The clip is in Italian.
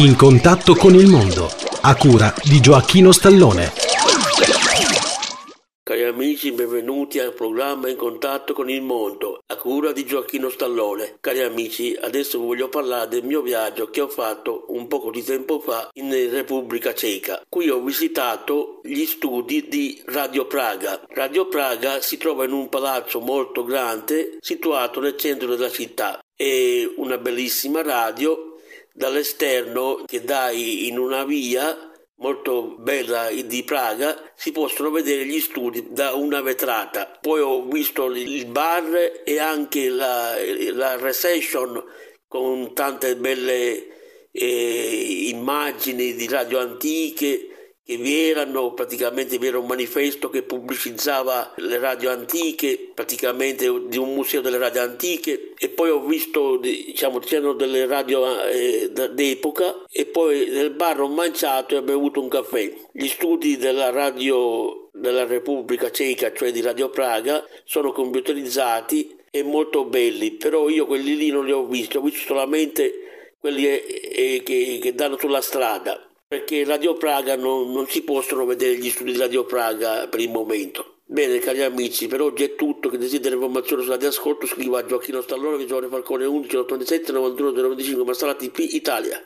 In contatto con il mondo, a cura di Gioacchino Stallone. Cari amici, benvenuti al programma In contatto con il mondo, a cura di Gioacchino Stallone. Cari amici, adesso voglio parlare del mio viaggio che ho fatto un poco di tempo fa in Repubblica Ceca. Qui ho visitato gli studi di Radio Praga. Radio Praga si trova in un palazzo molto grande situato nel centro della città. È una bellissima radio dall'esterno che dai in una via molto bella di Praga, si possono vedere gli studi da una vetrata. Poi ho visto il bar e anche la, la reception con tante belle eh, immagini di radio antiche che vi erano, praticamente vi era un manifesto che pubblicizzava le radio antiche, praticamente di un museo delle radio antiche e poi ho visto, diciamo, c'erano delle radio eh, d'epoca e poi nel bar ho mangiato e ho bevuto un caffè. Gli studi della radio della Repubblica Ceca, cioè di Radio Praga, sono computerizzati e molto belli, però io quelli lì non li ho visti, ho visto solamente quelli eh, eh, che, che danno sulla strada perché Radio Praga non, non, si possono vedere gli studi di Radio Praga per il momento. Bene cari amici, per oggi è tutto, che desidera informazioni sulla ascolto scriva a Gioacchino Stallone, Visuale Falcone 11 87 91 025 Massala TP Italia.